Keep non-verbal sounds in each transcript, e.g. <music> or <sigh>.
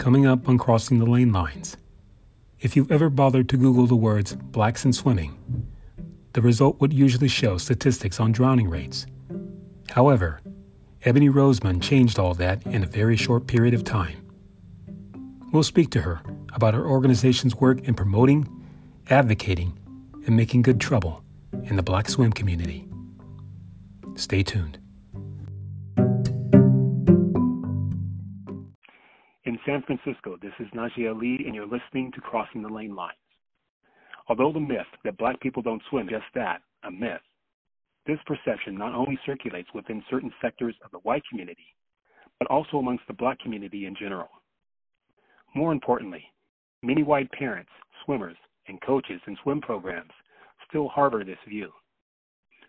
Coming up on Crossing the Lane Lines. If you've ever bothered to Google the words blacks and swimming, the result would usually show statistics on drowning rates. However, Ebony Rosemond changed all that in a very short period of time. We'll speak to her about her organization's work in promoting, advocating, and making good trouble in the black swim community. Stay tuned. San Francisco, this is Najee Ali, and you're listening to Crossing the Lane Lines. Although the myth that black people don't swim is just that, a myth, this perception not only circulates within certain sectors of the white community, but also amongst the black community in general. More importantly, many white parents, swimmers, and coaches in swim programs still harbor this view.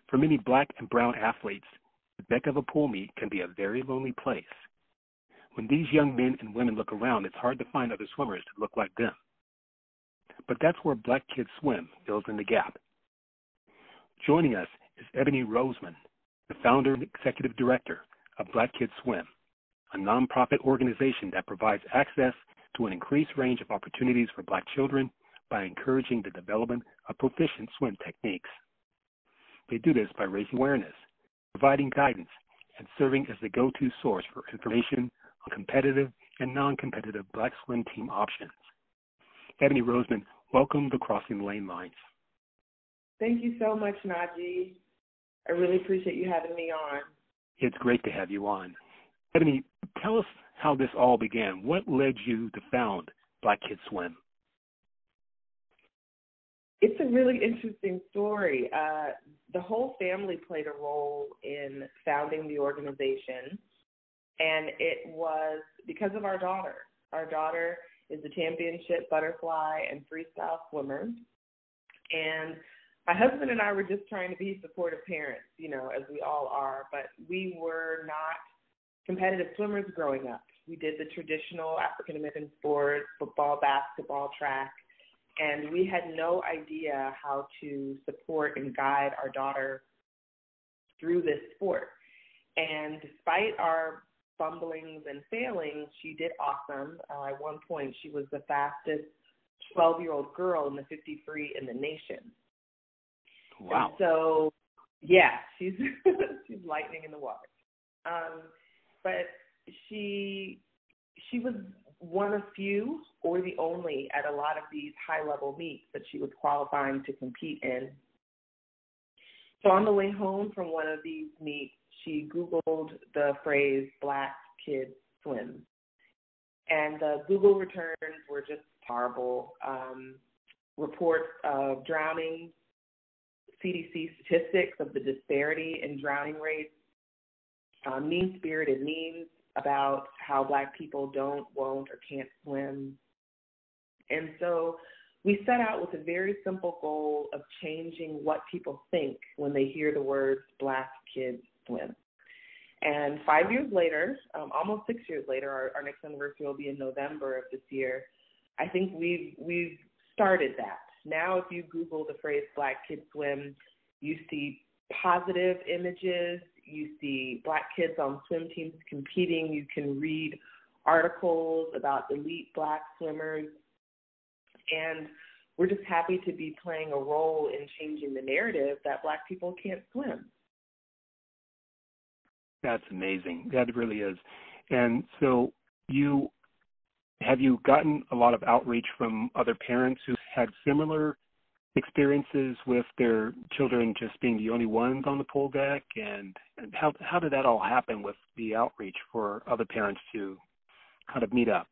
For many black and brown athletes, the deck of a pool meet can be a very lonely place. When these young men and women look around, it's hard to find other swimmers that look like them. But that's where Black Kids Swim fills in the gap. Joining us is Ebony Rosemond, the founder and executive director of Black Kids Swim, a nonprofit organization that provides access to an increased range of opportunities for black children by encouraging the development of proficient swim techniques. They do this by raising awareness, providing guidance, and serving as the go-to source for information on competitive and non-competitive black swim team options. Ebony Rosemond, welcome to Crossing the Lane Lines. Thank you so much, Najee. I really appreciate you having me on. It's great to have you on. Ebony, tell us how this all began. What led you to found Black Kids Swim? It's a really interesting story. Uh, the whole family played a role in founding the organization, and it was because of our daughter. Our daughter is a championship butterfly and freestyle swimmer, and my husband and I were just trying to be supportive parents, you know, as we all are, but we were not competitive swimmers growing up. We did the traditional African American sports, football, basketball, track, and we had no idea how to support and guide our daughter through this sport. And despite our fumblings and failings, she did awesome. Uh, at one point, she was the fastest 12 year old girl in the 53 in the nation. Wow. And so, yeah, she's <laughs> she's lightning in the water. Um, but she she was one of few or the only at a lot of these high level meets that she was qualifying to compete in. So on the way home from one of these meets, she Googled the phrase black kids swim. And the Google returns were just horrible. Um, reports of drowning, CDC statistics of the disparity in drowning rates, uh, mean spirited memes about how black people don't, won't, or can't swim. And so we set out with a very simple goal of changing what people think when they hear the words black kids swim. And five years later, um, almost six years later, our, our next anniversary will be in November of this year. I think we've we've started that. Now, if you Google the phrase Black Kids Swim, you see positive images, you see Black kids on swim teams competing, you can read articles about elite Black swimmers, and we're just happy to be playing a role in changing the narrative that Black people can't swim. That's amazing. That really is. And so you have you gotten a lot of outreach from other parents who had similar experiences with their children just being the only ones on the pool deck and, and how how did that all happen with the outreach for other parents to kind of meet up?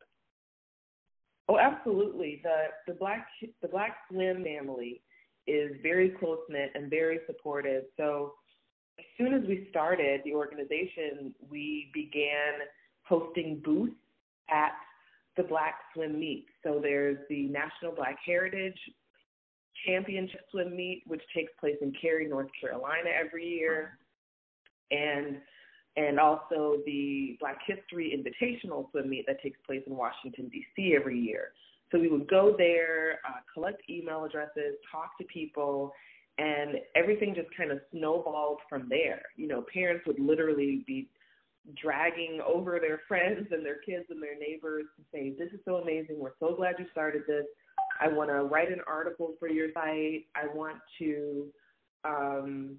Oh, absolutely. The the black the black swim family is very close knit and very supportive. So as soon as we started the organization, we began hosting booths at the Black Swim Meet. So there's the National Black Heritage Championship Swim Meet, which takes place in Cary, North Carolina every year, and and also the Black History Invitational Swim Meet that takes place in Washington D.C. every year. So we would go there, uh, collect email addresses, talk to people, and everything just kind of snowballed from there. You know, parents would literally be dragging over their <laughs> friends and their kids and their neighbors to say, This is so amazing. We're so glad you started this. I want to write an article for your site. I want to um,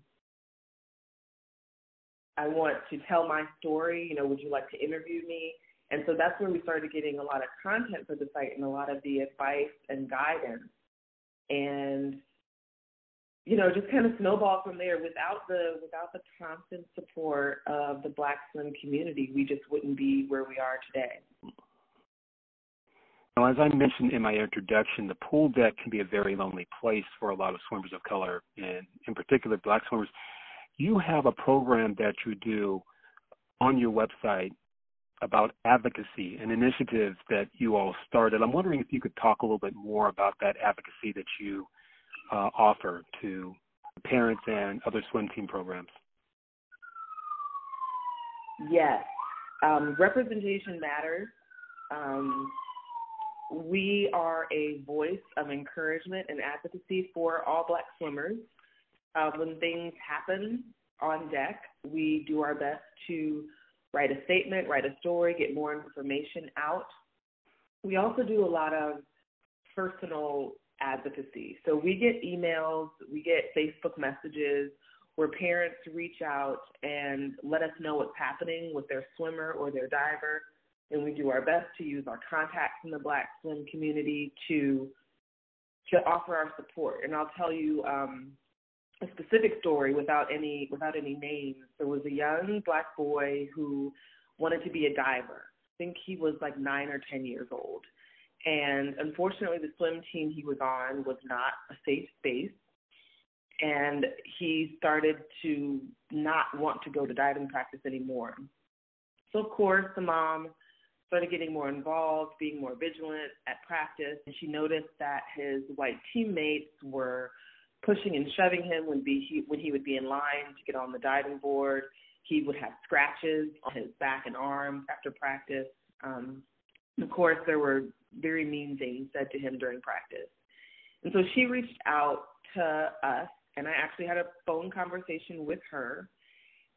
I want to tell my story. You know, would you like to interview me? And so that's where we started getting a lot of content for the site and a lot of the advice and guidance. And you know, just kind of snowball from there. Without the without the constant support of the Black swim community, we just wouldn't be where we are today. Now, as I mentioned in my introduction, the pool deck can be a very lonely place for a lot of swimmers of color, and in particular, Black swimmers. You have a program that you do on your website about advocacy and initiatives that you all started. I'm wondering if you could talk a little bit more about that advocacy that you uh, offer to parents and other swim team programs? Yes, um, representation matters. Um, we are a voice of encouragement and advocacy for all black swimmers. Uh, when things happen on deck, we do our best to write a statement, write a story, get more information out. We also do a lot of personal advocacy. So we get emails, we get Facebook messages where parents reach out and let us know what's happening with their swimmer or their diver. And we do our best to use our contacts in the black swim community to to offer our support. And I'll tell you um, a specific story without any without any names. There was a young black boy who wanted to be a diver. I think he was like nine or ten years old. And unfortunately, the swim team he was on was not a safe space. And he started to not want to go to diving practice anymore. So, of course, the mom started getting more involved, being more vigilant at practice. And she noticed that his white teammates were pushing and shoving him when, be, he, when he would be in line to get on the diving board. He would have scratches on his back and arms after practice. Um, of course, there were very mean things said to him during practice. And so she reached out to us, and I actually had a phone conversation with her.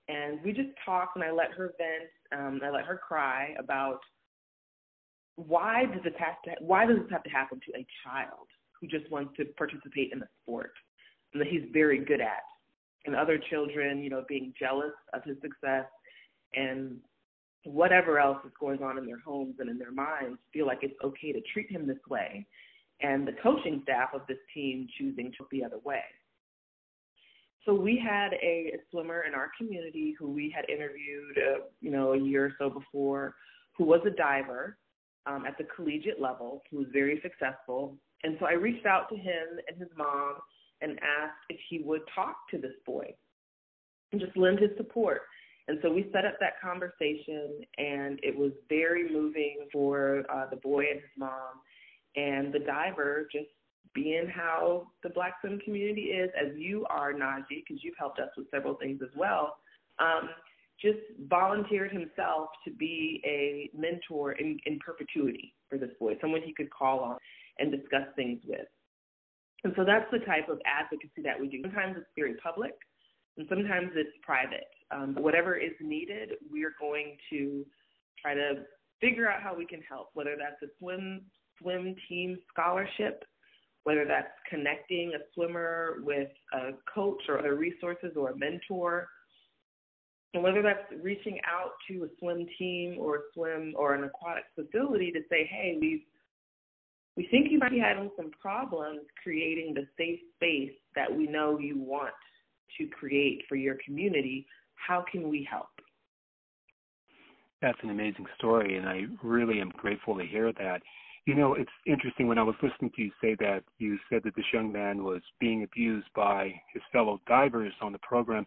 And we just talked, and I let her vent. Um, I let her cry about why does this have to why does this have to happen to a child who just wants to participate in a sport and that he's very good at, and other children, you know, being jealous of his success and whatever else is going on in their homes and in their minds feel like it's okay to treat him this way and the coaching staff of this team choosing to the other way. So we had a, swimmer in our community who we had interviewed, uh, you know, a year or so before, who was a diver um, at the collegiate level, who was very successful. And so I reached out to him and his mom and asked if he would talk to this boy and just lend his support. And so we set up that conversation, and it was very moving for uh, the boy and his mom, and the diver just being how the Black swim community is, as you are, Najee, because you've helped us with several things as well. Um, just volunteered himself to be a mentor in, in perpetuity for this boy, someone he could call on and discuss things with. And so that's the type of advocacy that we do. Sometimes it's very public, and sometimes it's private. Um, whatever is needed, we are going to try to figure out how we can help, whether that's a swim swim team scholarship, whether that's connecting a swimmer with a coach or other resources or a mentor, and whether that's reaching out to a swim team or a swim or an aquatic facility to say, hey, we we think you might be having some problems creating the safe space that we know you want to create for your community how can we help? That's an amazing story, and I really am grateful to hear that. You know, it's interesting when I was listening to you say that you said that this young man was being abused by his fellow divers on the program.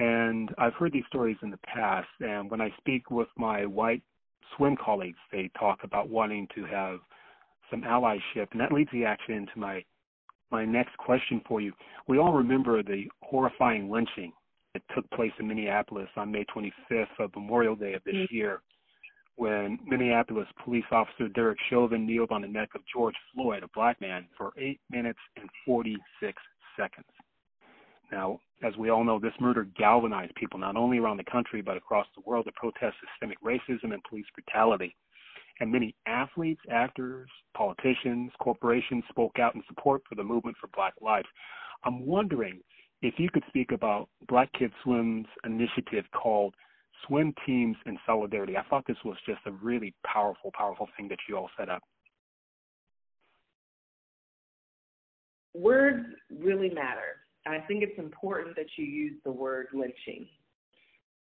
And I've heard these stories in the past. And when I speak with my white swim colleagues, they talk about wanting to have some allyship. And that leads me actually into my my next question for you. We all remember the horrifying lynching that took place in Minneapolis on May 25th of Memorial Day of this mm-hmm. year when Minneapolis police officer Derek Chauvin kneeled on the neck of George Floyd, a black man, for 8 minutes and 46 seconds. Now, as we all know, this murder galvanized people not only around the country but across the world to protest systemic racism and police brutality. And many athletes, actors, politicians, corporations spoke out in support for the movement for Black lives. I'm wondering if you could speak about Black Kids Swim's initiative called Swim Teams in Solidarity. I thought this was just a really powerful, powerful thing that you all set up. Words really matter. I think it's important that you use the word lynching.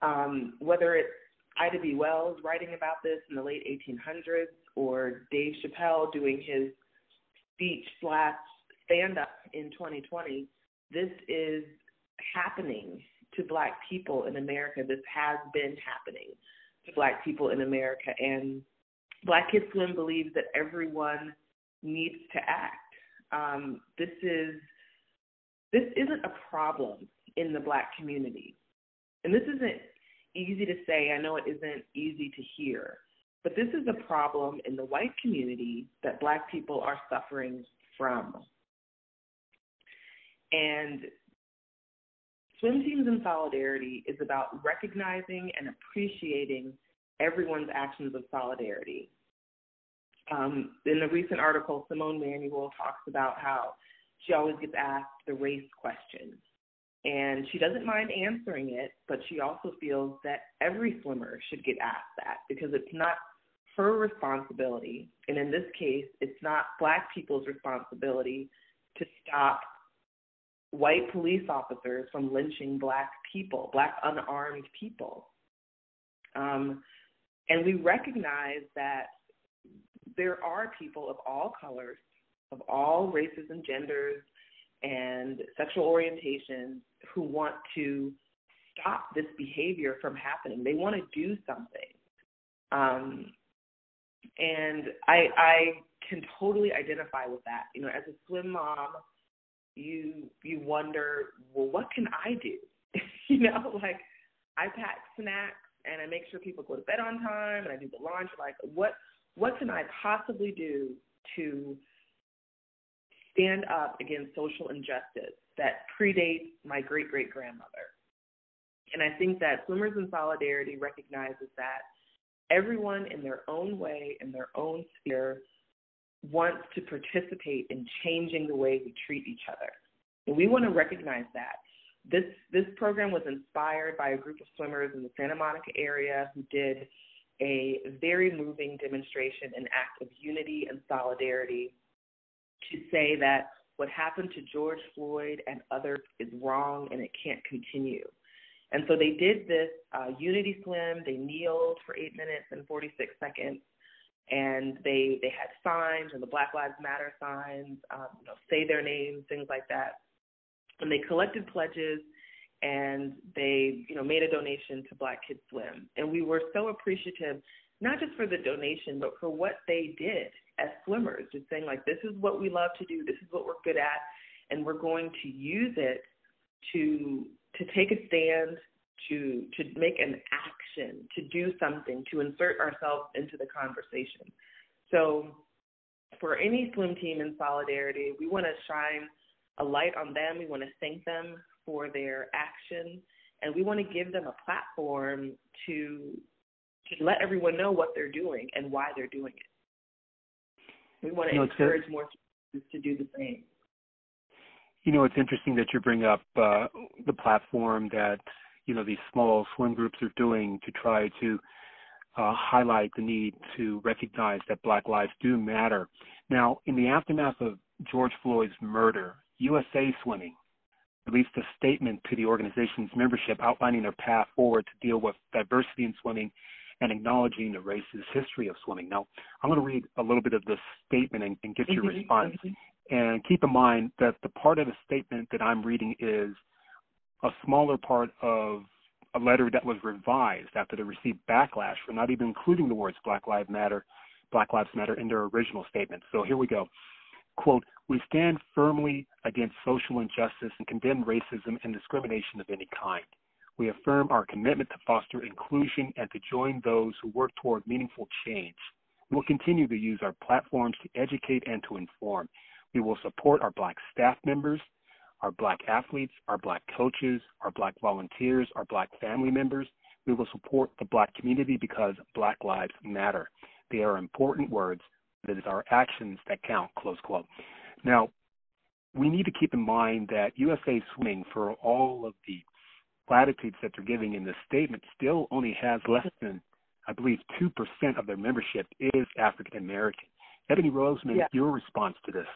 Um, whether it's Ida B. Wells writing about this in the late 1800s or Dave Chappelle doing his speech slash stand up in 2020, this is happening to Black people in America. This has been happening to Black people in America. And Black Kids Swim believes that everyone needs to act. Um, this is this isn't a problem in the Black community, and this isn't easy to say. I know it isn't easy to hear, but this is a problem in the white community that Black people are suffering from. And Swim Teams in Solidarity is about recognizing and appreciating everyone's actions of solidarity. Um, in a recent article, Simone Manuel talks about how she always gets asked the race question. And she doesn't mind answering it, but she also feels that every swimmer should get asked that because it's not her responsibility. And in this case, it's not black people's responsibility to stop white police officers from lynching black people, black unarmed people. Um, and we recognize that there are people of all colors, of all races and genders and sexual orientations who want to stop this behavior from happening. They want to do something. Um, and I, I can totally identify with that. You know, as a swim mom, you you wonder, well, what can I do? <laughs> you know, like I pack snacks and I make sure people go to bed on time and I do the laundry. Like, what what can I possibly do to stand up against social injustice that predates my great great grandmother? And I think that Swimmers in Solidarity recognizes that everyone in their own way, in their own sphere, wants to participate in changing the way we treat each other. And we want to recognize that. This this program was inspired by a group of swimmers in the Santa Monica area who did a very moving demonstration, an act of unity and solidarity to say that what happened to George Floyd and others is wrong and it can't continue. And so they did this uh, unity swim. They kneeled for eight minutes and 46 seconds and they they had signs and the Black Lives Matter signs, um, you know, say their names, things like that. And they collected pledges and they you know made a donation to Black Kids Swim, and we were so appreciative, not just for the donation, but for what they did as swimmers, just saying like this is what we love to do, this is what we're good at, and we're going to use it to to take a stand to to make an action, to do something, to insert ourselves into the conversation. So for any swim team in solidarity, we want to shine a light on them. We want to thank them for their action, and we want to give them a platform to to let everyone know what they're doing and why they're doing it. We want to you know, encourage more to do the same. You know, it's interesting that you bring up uh, the platform that you know these small swim groups are doing to try to uh, highlight the need to recognize that Black lives do matter. Now, in the aftermath of George Floyd's murder, USA Swimming released a statement to the organization's membership outlining their path forward to deal with diversity in swimming and acknowledging the racist history of swimming. Now, I'm going to read a little bit of this statement and, and get your mm-hmm. response. Mm-hmm. And keep in mind that the part of the statement that I'm reading is a smaller part of a letter that was revised after they received backlash for not even including the words Black Lives Matter, Black Lives Matter in their original statement. So here we go. Quote, we stand firmly against social injustice and condemn racism and discrimination of any kind. We affirm our commitment to foster inclusion and to join those who work toward meaningful change. We will continue to use our platforms to educate and to inform. We will support our black staff members, our black athletes, our black coaches, our black volunteers, our black family members. We will support the black community because black lives matter. They are important words. It is our actions that count, close quote. Now, we need to keep in mind that USA Swimming, for all of the platitudes that they're giving in this statement, still only has less than, I believe, 2% of their membership is African American. Ebony Rosemond, yeah. your response to this?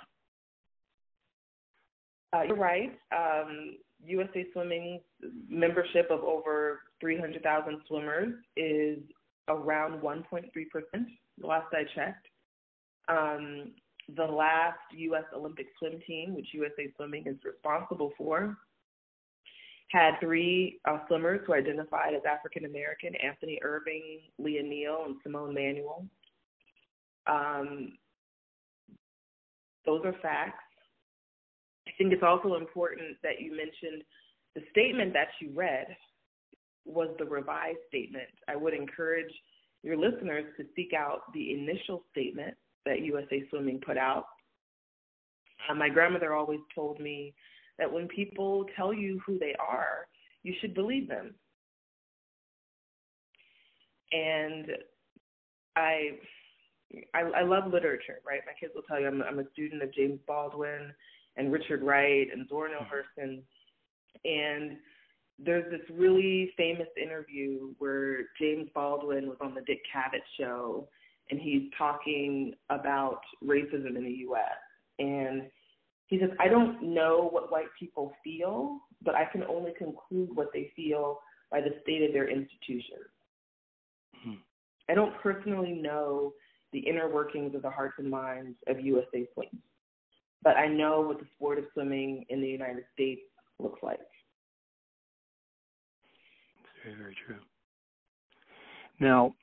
Uh, you're right. Um, USA Swimming's membership of over 300,000 swimmers is around 1.3%, the last I checked. Um, the last U.S. Olympic swim team, which USA Swimming is responsible for, had three uh, swimmers who identified as African American Anthony Ervin, Lia Neal, and Simone Manuel. Um, those are facts. I think it's also important that you mentioned the statement that you read was the revised statement. I would encourage your listeners to seek out the initial statement that USA Swimming put out. Uh, my grandmother always told me that when people tell you who they are, you should believe them. And I, I, I love literature, right? My kids will tell you I'm, I'm a student of James Baldwin and Richard Wright and Zora Neale mm-hmm. Hurston. And there's this really famous interview where James Baldwin was on the Dick Cavett show and he's talking about racism in the US. And he says, I don't know what white people feel, but I can only conclude what they feel by the state of their institutions. Hmm. I don't personally know the inner workings of the hearts and minds of USA Swim, but I know what the sport of swimming in the United States looks like. Very, very true. Now,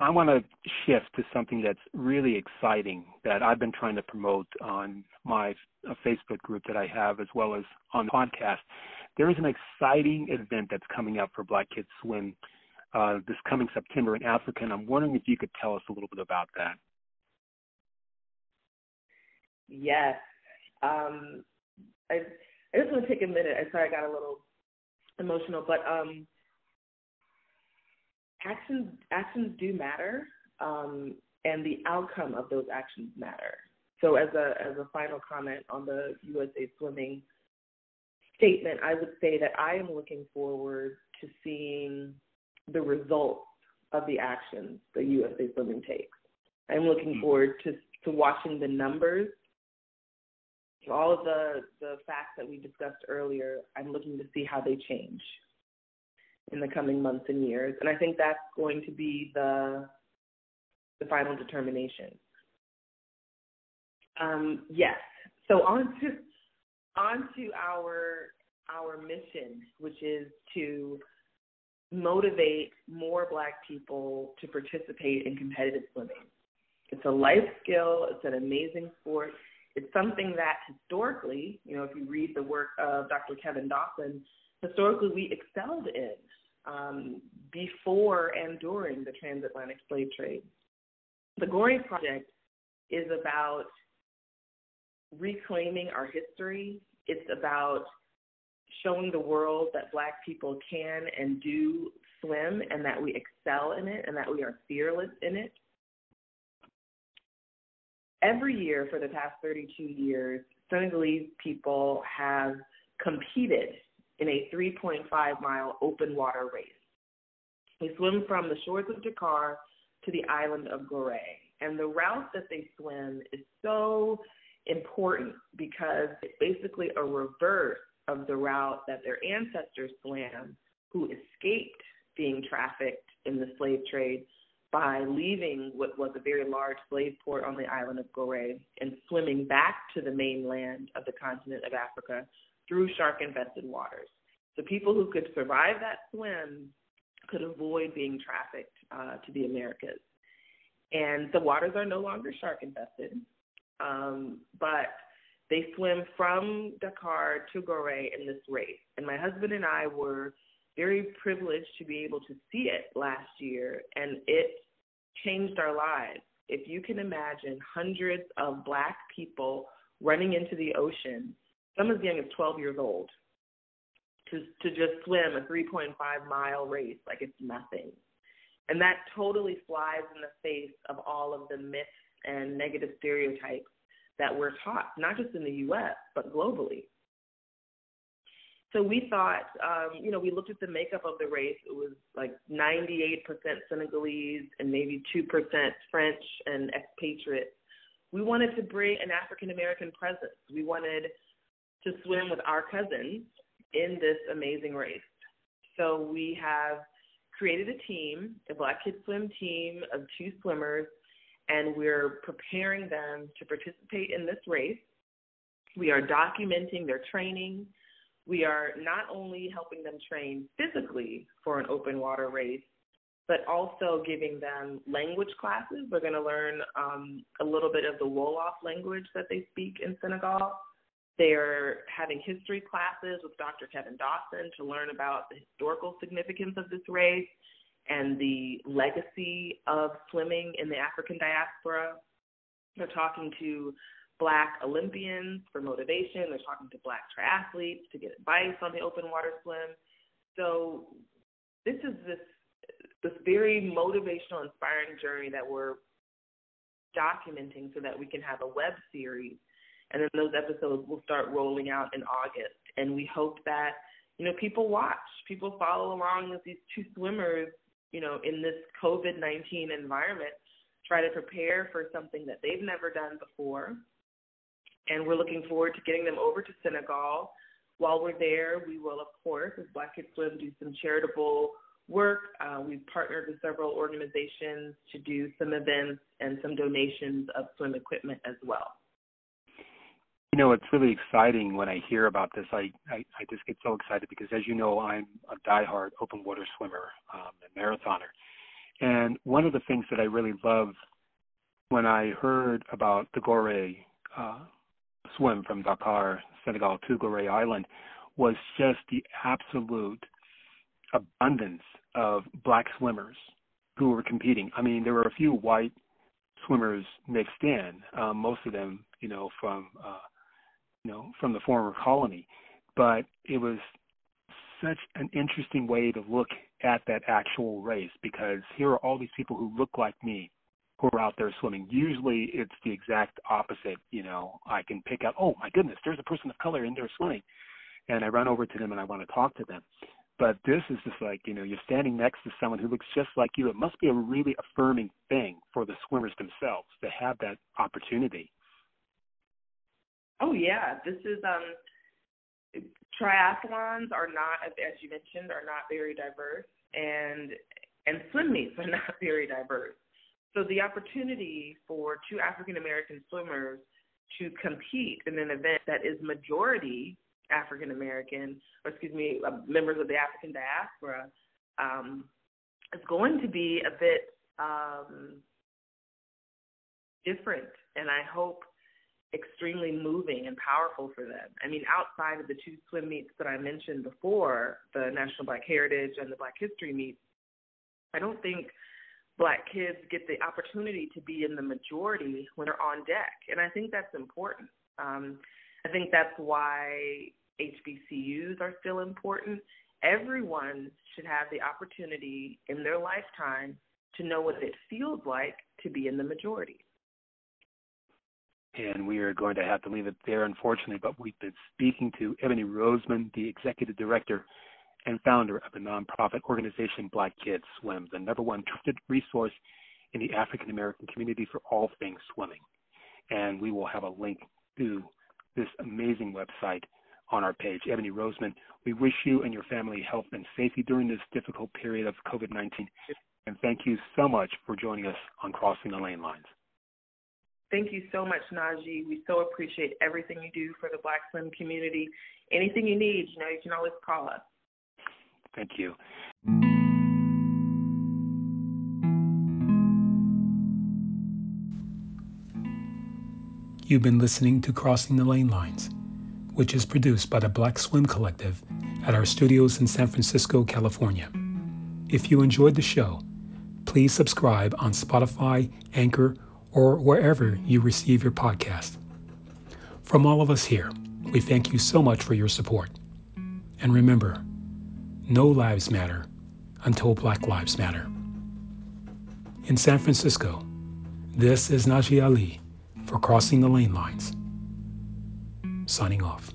I want to shift to something that's really exciting that I've been trying to promote on my uh, Facebook group that I have, as well as on the podcast. There is an exciting event that's coming up for Black Kids Swim uh, this coming September in Africa, and I'm wondering if you could tell us a little bit about that. Yes. Um, I, I just want to take a minute. I'm sorry I got a little emotional, but um, actions actions do matter, um, and the outcome of those actions matter. So, as a as a final comment on the USA Swimming statement, I would say that I am looking forward to seeing the results of the actions that USA Swimming takes. I'm looking mm-hmm. forward to to watching the numbers. All of the the facts that we discussed earlier, I'm looking to see how they change in the coming months and years. And I think that's going to be the the final determination. Um, yes. So on to on to our our mission, which is to motivate more black people to participate in competitive swimming. It's a life skill, it's an amazing sport. It's something that historically, you know, if you read the work of Dr. Kevin Dawson, historically we excelled in um, before and during the transatlantic slave trade. The Goree Project is about reclaiming our history. It's about showing the world that Black people can and do swim and that we excel in it and that we are fearless in it. Every year for the past 32 years, Senegalese people have competed in a 3.5 mile open water race. They swim from the shores of Dakar to the island of Goree. And the route that they swim is so important because it's basically a reverse of the route that their ancestors swam who escaped being trafficked in the slave trade by leaving what was a very large slave port on the island of Goree and swimming back to the mainland of the continent of Africa through shark infested waters. The people who could survive that swim could avoid being trafficked uh, to the Americas. And the waters are no longer shark infested, um, but they swim from Dakar to Goree in this race. And my husband and I were very privileged to be able to see it last year, and it changed our lives. If you can imagine hundreds of black people running into the ocean some as young as 12 years old, to to just swim a 3.5 mile race like it's nothing. And that totally flies in the face of all of the myths and negative stereotypes that we're taught, not just in the US, but globally. So we thought, um, you know, we looked at the makeup of the race. It was like 98% Senegalese and maybe 2% French and expatriates. We wanted to bring an African American presence. We wanted to swim with our cousins in this amazing race. So we have created a team, a Black Kids Swim team of two swimmers, and we're preparing them to participate in this race. We are documenting their training. We are not only helping them train physically for an open water race, but also giving them language classes. They're going to learn um, a little bit of the Wolof language that they speak in Senegal. They're having history classes with Dr. Kevin Dawson to learn about the historical significance of this race and the legacy of swimming in the African diaspora. They're talking to Black Olympians for motivation. They're talking to Black triathletes to get advice on the open water swim. So this is this this very motivational, inspiring journey that we're documenting so that we can have a web series and then those episodes will start rolling out in August. And we hope that you know people watch, people follow along as these two swimmers, you know, in this COVID nineteen environment, try to prepare for something that they've never done before. And we're looking forward to getting them over to Senegal. While we're there, we will, of course, as Black Kids Swim, do some charitable work. Uh, we've partnered with several organizations to do some events and some donations of swim equipment as well. You know, it's really exciting when I hear about this. I, I, I just get so excited because, as you know, I'm a diehard open water swimmer um, and marathoner. And one of the things that I really love when I heard about the Gorée uh, swim from Dakar, Senegal to Gorée Island was just the absolute abundance of black swimmers who were competing. I mean, there were a few white swimmers mixed in, um, most of them, you know, from uh, know, from the former colony. But it was such an interesting way to look at that actual race because here are all these people who look like me who are out there swimming. Usually it's the exact opposite, you know. I can pick out, oh my goodness, there's a person of color in there swimming. And I run over to them and I want to talk to them. But this is just like, you know, you're standing next to someone who looks just like you. It must be a really affirming thing for the swimmers themselves to have that opportunity. Oh yeah, this is um triathlons are not as you mentioned are not very diverse and and swim meets are <laughs> not very diverse. So the opportunity for two African American swimmers to compete in an event that is majority African American, or excuse me, uh, members of the African diaspora, um, is going to be a bit um, different. And I hope extremely moving and powerful for them. I mean, outside of the two swim meets that I mentioned before, the National Black Heritage and the Black History meets, I don't think black kids get the opportunity to be in the majority when they're on deck. And I think that's important. Um, I think that's why HBCUs are still important. Everyone should have the opportunity in their lifetime to know what it feels like to be in the majority and we are going to have to leave it there, unfortunately. But we've been speaking to Ebony Rosemond, the executive director and founder of the nonprofit organization Black Kids Swim, the number one trusted resource in the African American community for all things swimming. And we will have a link to this amazing website on our page. Ebony Rosemond, we wish you and your family health and safety during this difficult period of COVID 19. And thank you so much for joining us on Crossing the Lane Lines. Thank you so much, Najee. We so appreciate everything you do for the Black Swim community. Anything you need, you know, you can always call us. Thank you. You've been listening to Crossing the Lane Lines, which is produced by the Black Swim Collective at our studios in San Francisco, California. If you enjoyed the show, please subscribe on Spotify, Anchor, or wherever you receive your podcast. From all of us here, We thank you so much for your support. And remember, no lives matter until Black Lives Matter. In San Francisco, this is Najee Ali for Crossing the Lane Lines. Signing off.